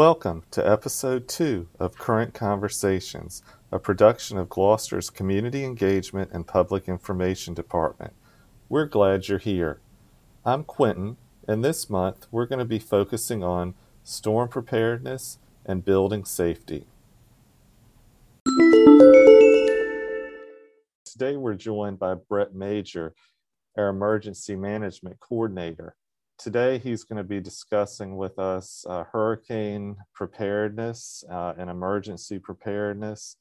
Welcome to episode two of Current Conversations, a production of Gloucester's Community Engagement and Public Information Department. We're glad you're here. I'm Quentin, and this month we're going to be focusing on storm preparedness and building safety. Today we're joined by Brett Major, our Emergency Management Coordinator. Today he's going to be discussing with us uh, hurricane preparedness uh, and emergency preparedness.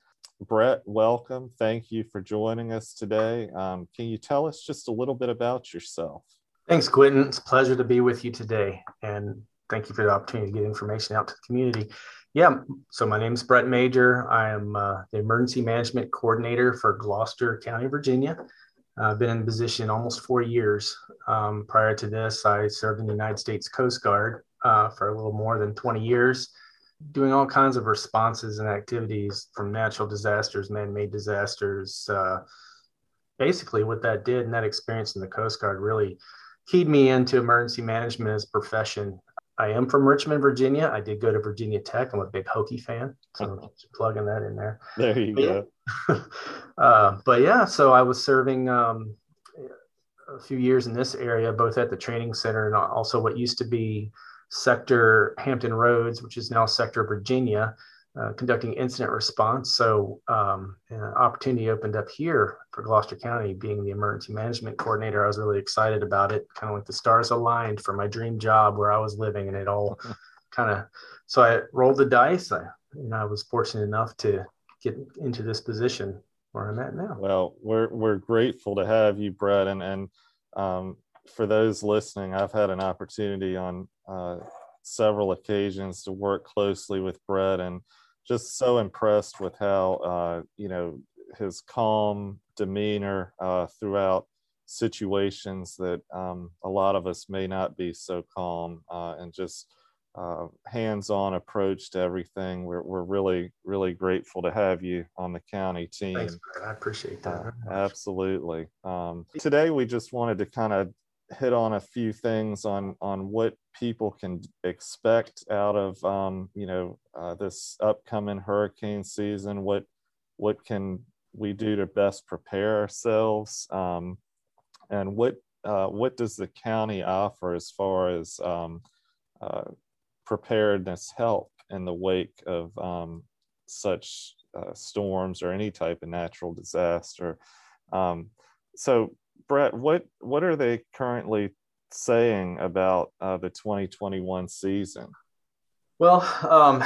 Brett, welcome. Thank you for joining us today. Um, can you tell us just a little bit about yourself? Thanks, Quentin. It's a pleasure to be with you today. And thank you for the opportunity to get information out to the community. Yeah, so my name is Brett Major. I am uh, the Emergency Management Coordinator for Gloucester County, Virginia. I've been in position almost four years. Um, prior to this, I served in the United States Coast Guard uh, for a little more than 20 years, doing all kinds of responses and activities from natural disasters, man made disasters. Uh, basically, what that did and that experience in the Coast Guard really keyed me into emergency management as a profession. I am from Richmond, Virginia. I did go to Virginia Tech. I'm a big Hokie fan, so just plugging that in there. There you but go. Yeah. uh, but yeah, so I was serving um, a few years in this area, both at the training center and also what used to be Sector Hampton Roads, which is now Sector Virginia uh, conducting incident response. So um, an opportunity opened up here for Gloucester County, being the emergency management coordinator. I was really excited about it, kind of like the stars aligned for my dream job where I was living, and it all kind of. So I rolled the dice, I, and I was fortunate enough to get into this position where I'm at now. Well, we're we're grateful to have you, Brett, and and um, for those listening, I've had an opportunity on. Uh, several occasions to work closely with Brett and just so impressed with how uh, you know his calm demeanor uh, throughout situations that um, a lot of us may not be so calm uh, and just uh, hands-on approach to everything. We're, we're really really grateful to have you on the county team. Thanks, I appreciate that. Uh, absolutely. Um, today we just wanted to kind of hit on a few things on on what people can expect out of um, you know uh, this upcoming hurricane season. What what can we do to best prepare ourselves, um, and what uh, what does the county offer as far as um, uh, preparedness help in the wake of um, such uh, storms or any type of natural disaster? Um, so Brett, what what are they currently saying about uh, the 2021 season? Well, um,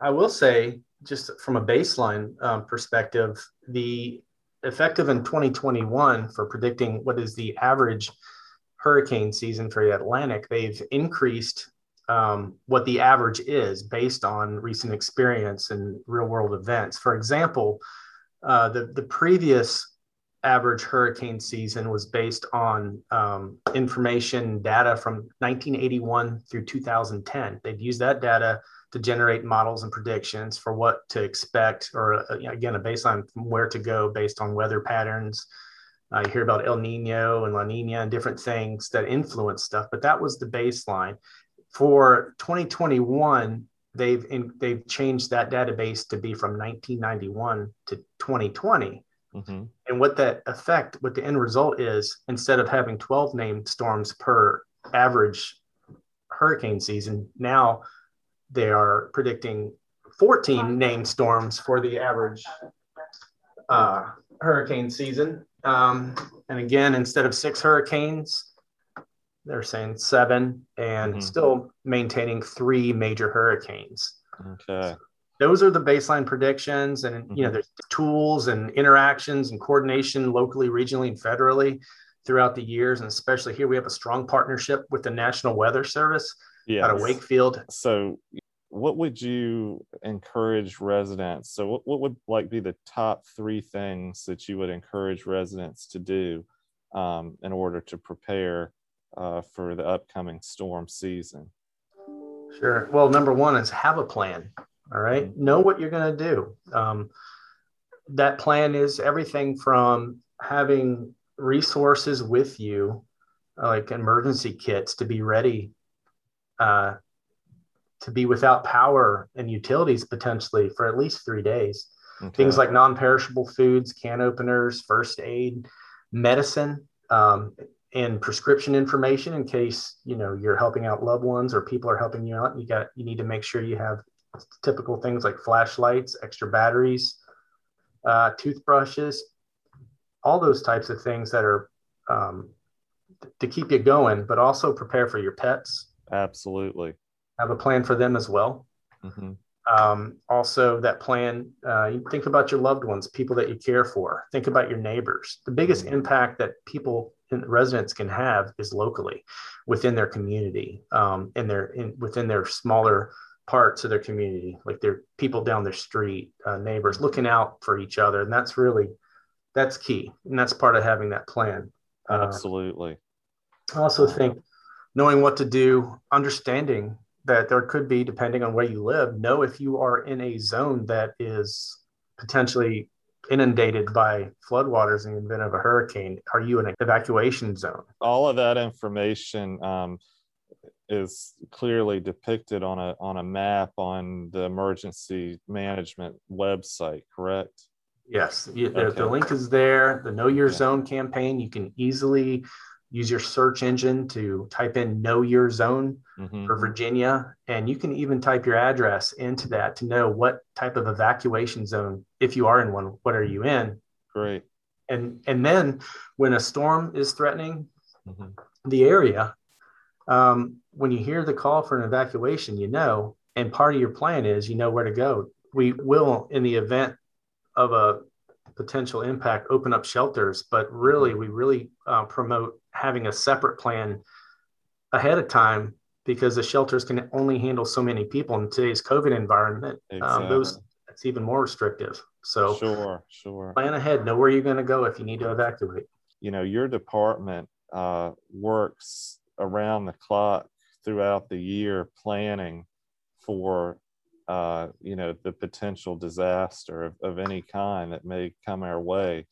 I will say, just from a baseline um, perspective, the effective in 2021 for predicting what is the average hurricane season for the Atlantic, they've increased um, what the average is based on recent experience and real world events. For example, uh, the, the previous average hurricane season was based on um, information data from 1981 through 2010. They'd use that data to generate models and predictions for what to expect, or uh, again, a baseline from where to go based on weather patterns. Uh, you hear about El Nino and La Nina and different things that influence stuff, but that was the baseline. For 2021, they've in, they've changed that database to be from 1991 to 2020 Mm-hmm. And what that effect, what the end result is, instead of having 12 named storms per average hurricane season, now they are predicting 14 named storms for the average uh, hurricane season. Um, and again, instead of six hurricanes, they're saying seven and mm-hmm. still maintaining three major hurricanes. Okay those are the baseline predictions and you know mm-hmm. there's tools and interactions and coordination locally regionally and federally throughout the years. And especially here we have a strong partnership with the national weather service yes. out of wakefield. So what would you encourage residents? So what, what would like be the top three things that you would encourage residents to do um, in order to prepare uh, for the upcoming storm season? Sure. Well number one is have a plan all right. Mm-hmm. Know what you're going to do. Um, that plan is everything from having resources with you, like emergency kits to be ready uh, to be without power and utilities potentially for at least three days. Okay. Things like non perishable foods, can openers, first aid, medicine. Um, and prescription information in case you know you're helping out loved ones or people are helping you out you got you need to make sure you have typical things like flashlights extra batteries uh, toothbrushes all those types of things that are um, to keep you going but also prepare for your pets. Absolutely. Have a plan for them as well. Mm-hmm. um, also that plan uh, you think about your loved ones people that you care for. Think about your neighbors. The biggest mm-hmm. impact that people in residents can have is locally within their community um, and their in, within their smaller parts of their community like their people down their street uh, neighbors looking out for each other. And that's really that's key. And that's part of having that plan. Uh, absolutely. I also think knowing what to do understanding that there could be depending on where you live know if you are in a zone that is potentially inundated by floodwaters in the event of a hurricane, are you in an evacuation zone? All of that information um, is clearly depicted on a on a map on the emergency management website. Correct? Yes, you, okay. the, the, link is there. The Know Your Zone campaign. You can easily use your search engine to type in know your zone mm-hmm. for Virginia. And you can even type your address into that to know what type of evacuation zone, if you are in one, what are you in? Great. And, and then when a storm is threatening mm-hmm. the area, um, when you hear the call for an evacuation, you know, and part of your plan is you know where to go. We will, in the event of a potential impact, open up shelters, but really, we really uh, promote having a separate plan ahead of time because the shelters can only handle so many people in today's COVID environment. Exactly. Um, those it's even more restrictive. So sure, sure. Plan ahead. Know where you're going to go if you need to evacuate. You know, your department uh, works around the clock throughout the year planning for uh, you know the potential disaster of, of any kind that may come our way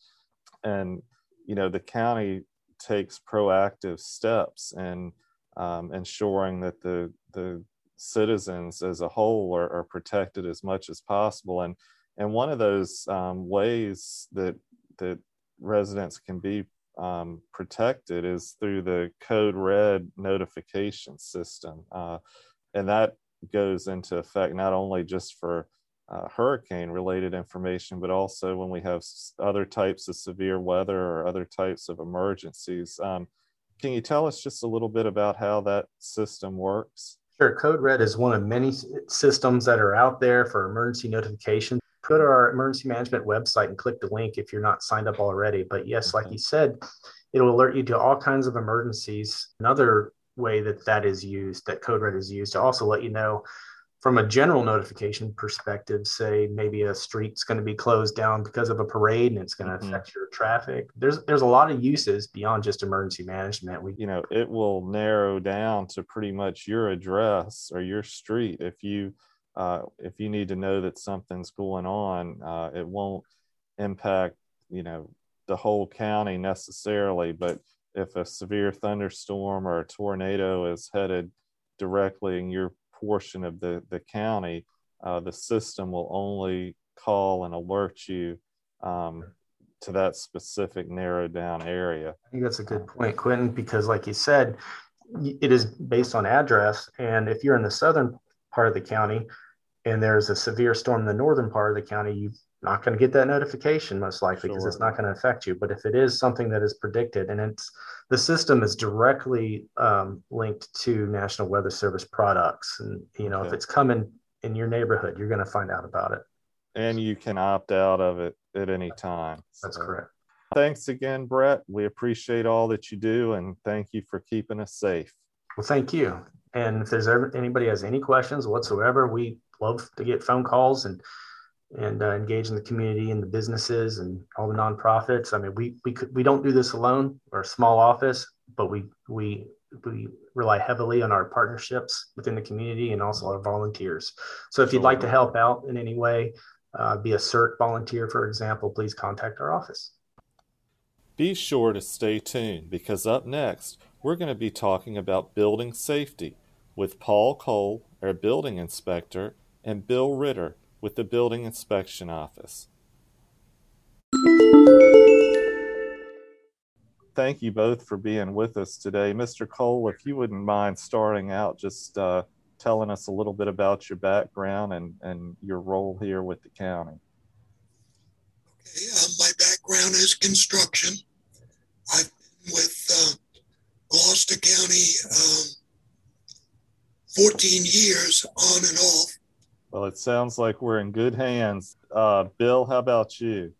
and you know the county takes proactive steps in um, ensuring that the the citizens as a whole are, are, protected as much as possible. And and one of those um, ways that that residents can be um, protected is through the code red notification system, uh, and that goes into effect not only just for uh, hurricane related information, but also when we have other types of severe weather or other types of emergencies. Um, can you tell us just a little bit about how that system works? Sure. Code Red is one of many systems that are out there for emergency notification. Go to our emergency management website and click the link if you're not signed up already. But yes, like you said, it'll alert you to all kinds of emergencies. Another way that that is used, that Code Red is used to also let you know from a general notification perspective, say maybe a street's going to be closed down because of a parade and it's going to mm-hmm. affect your traffic. There's there's a lot of uses beyond just emergency management. We you know it will narrow down to pretty much your address or your street if you uh, if you need to know that something's going on. Uh, it won't impact you know the whole county necessarily, but if a severe thunderstorm or a tornado is headed directly in your portion of the, the county, uh, the system will only call and alert you um, to that specific narrowed down area. I think that's a good point, Quentin, because like you said, it is based on address. And if you're in the southern part of the county and there's a severe storm in the northern part of the county, you're not going to get that notification most likely because sure. it's not going to affect you. But if it is something that is predicted and it's the system is directly um, linked to National Weather Service products. And, you know, okay. if it's coming in your neighborhood, you're going to find out about it. And you can opt out of it at any time. That's so. correct. Thanks again, Brett. We appreciate all that you do and thank you for keeping us safe. Well, thank you. And if there's ever anybody has any questions whatsoever, we love to get phone calls and and uh, engage in the community and the businesses and all the nonprofits. I mean, we we could we don't do this alone. We're a small office, but we we we rely heavily on our partnerships within the community and also our volunteers. So if you'd like to help out in any way, uh, be a CERT volunteer, for example, please contact our office. Be sure to stay tuned because up next, we're going to be talking about building safety with Paul Cole, our building inspector, and Bill Ritter with the Building Inspection Office. Thank you both for being with us today. Mr. Cole, if you wouldn't mind starting out just uh, telling us a little bit about your background and, and your role here with the county. Okay, uh, my background is construction. I've been with Gloucester County um, 14 years on and off. Well, it sounds like we're in good hands. Uh, Bill, how about you?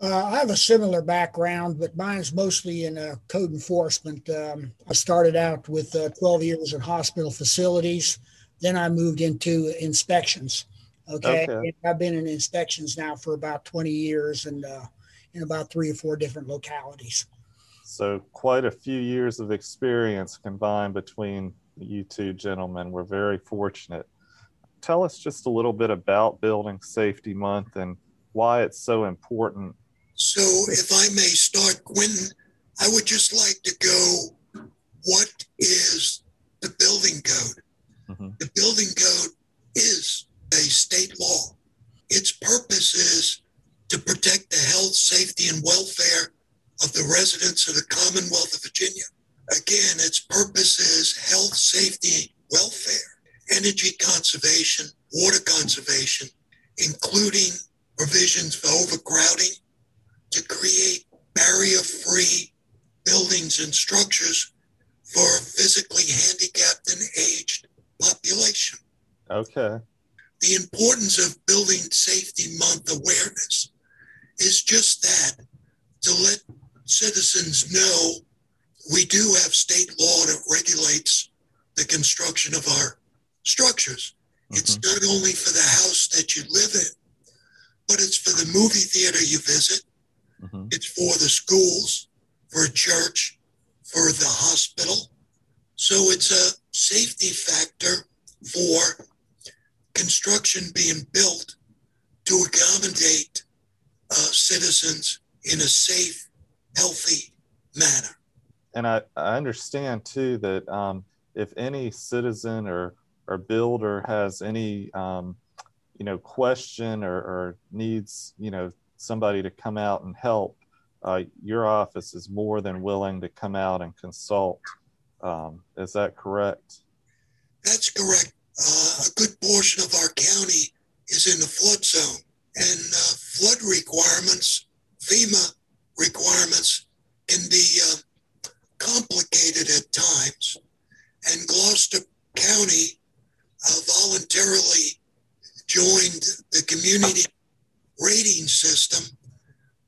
Uh, I have a similar background, but mine's mostly in uh, code enforcement. Um, I started out with uh, 12 years in hospital facilities. Then I moved into inspections. Okay. okay. I've been in inspections now for about 20 years and uh, in about three or four different localities. So, quite a few years of experience combined between you two gentlemen. We're very fortunate. Tell us just a little bit about Building Safety Month and why it's so important so, if I may start, Quentin, I would just like to go what is the building code? Mm-hmm. The building code is a state law. Its purpose is to protect the health, safety, and welfare of the residents of the Commonwealth of Virginia. Again, its purpose is health, safety, welfare, energy conservation, water conservation, including provisions for overcrowding to create barrier free buildings and structures for a physically handicapped and aged population. Okay. The importance of Building Safety Month awareness is just that to let citizens know we do have state law that regulates the construction of our structures. Mm-hmm. It's not only for the house that you live in, but it's for the movie theater you visit, Mm-hmm. It's for the schools, for a church, for the hospital. So it's a safety factor for construction being built to accommodate uh, citizens in a safe, healthy manner. And I, I understand too that um, if any citizen or, or builder has any um, you know question or, or needs you know somebody to come out and help, uh, your office is more than willing to come out and consult. Um, is that correct? That's correct. Uh, a good portion of our county is in the flood zone, and uh, flood requirements, FEMA requirements, can be uh, complicated at times. And Gloucester County uh, voluntarily joined the community rating system,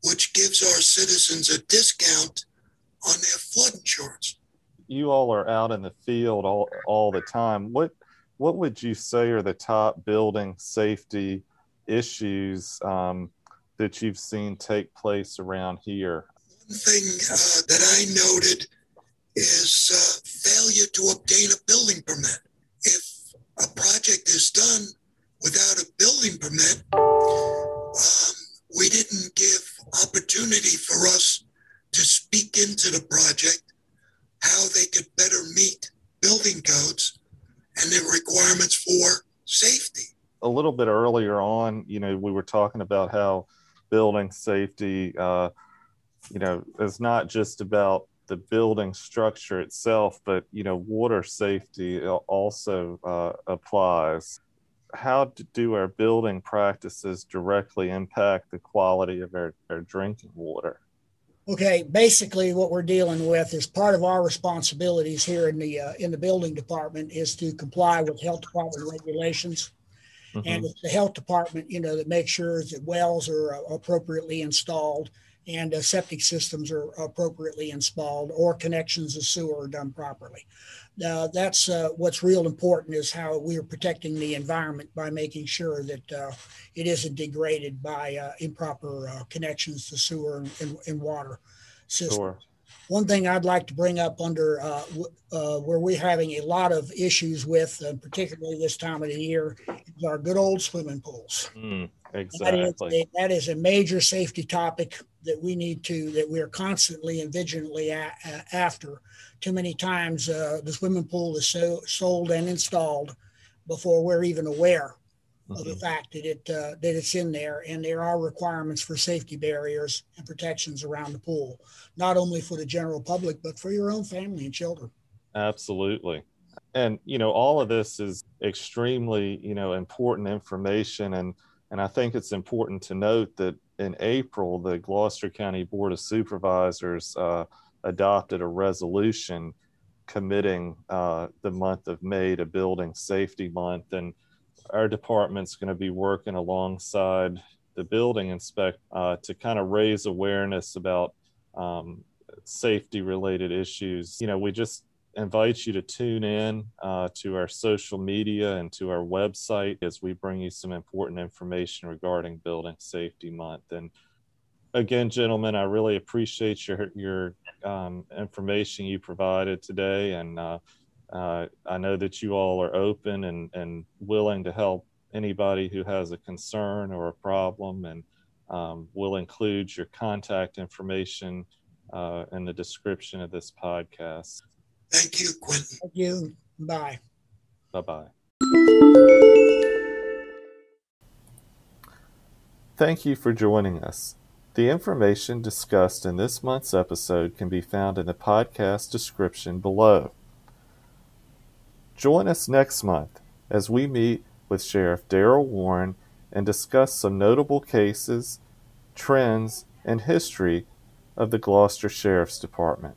which gives our citizens a discount on their flood insurance. You all are out in the field all, all the time. What what would you say are the top building safety issues um, that you've seen take place around here? One thing uh, that I noted is uh, failure to obtain a building permit. If a project is done without a building permit, um, we didn't give opportunity for us to speak into the project, how they could better meet building codes and the requirements for safety. A little bit earlier on, you know, we were talking about how building safety, uh, you know, is not just about the building structure itself, but you know, water safety also uh, applies how do our building practices directly impact the quality of our, our drinking water? Okay, basically, what we're dealing with is part of our responsibilities here in the uh, in the building department is to comply with health department regulations, mm-hmm. and it's the health department, you know, that makes sure that wells are appropriately installed and uh, septic systems are appropriately installed or connections of sewer are done properly. Uh, that's uh, what's real important is how we are protecting the environment by making sure that uh, it isn't degraded by uh, improper uh, connections to sewer and, and, and water systems. Sure. One thing I'd like to bring up under uh, where we're having a lot of issues with, particularly this time of the year, is our good old swimming pools. Mm, exactly. That is, a, that is a major safety topic that we need to that we're constantly and vigilantly a, a, after. Too many times uh, the swimming pool is so, sold and installed before we're even aware. Of the mm-hmm. fact that it uh, that it's in there, and there are requirements for safety barriers and protections around the pool, not only for the general public but for your own family and children. Absolutely. And you know, all of this is extremely, you know, important information and and I think it's important to note that in April, the Gloucester County Board of Supervisors uh, adopted a resolution committing uh, the month of May to Building Safety Month. And our department's going to be working alongside the building inspect uh, to kind of raise awareness about um, safety related issues. You know, we just invite you to tune in uh, to our social media and to our website as we bring you some important information regarding Building Safety Month. And again, gentlemen, I really appreciate your your um, information you provided today, and uh, uh, I know that you all are open and and willing to help anybody who has a concern or a problem, and um, we'll include your contact information uh, in the description of this podcast. Thank you, Quentin. Thank you. Bye. Bye bye. Thank you for joining us. The information discussed in this month's episode can be found in the podcast description below. Join us next month as we meet with Sheriff Darrell Warren and discuss some notable cases, trends, and history of the Gloucester Sheriff's Department.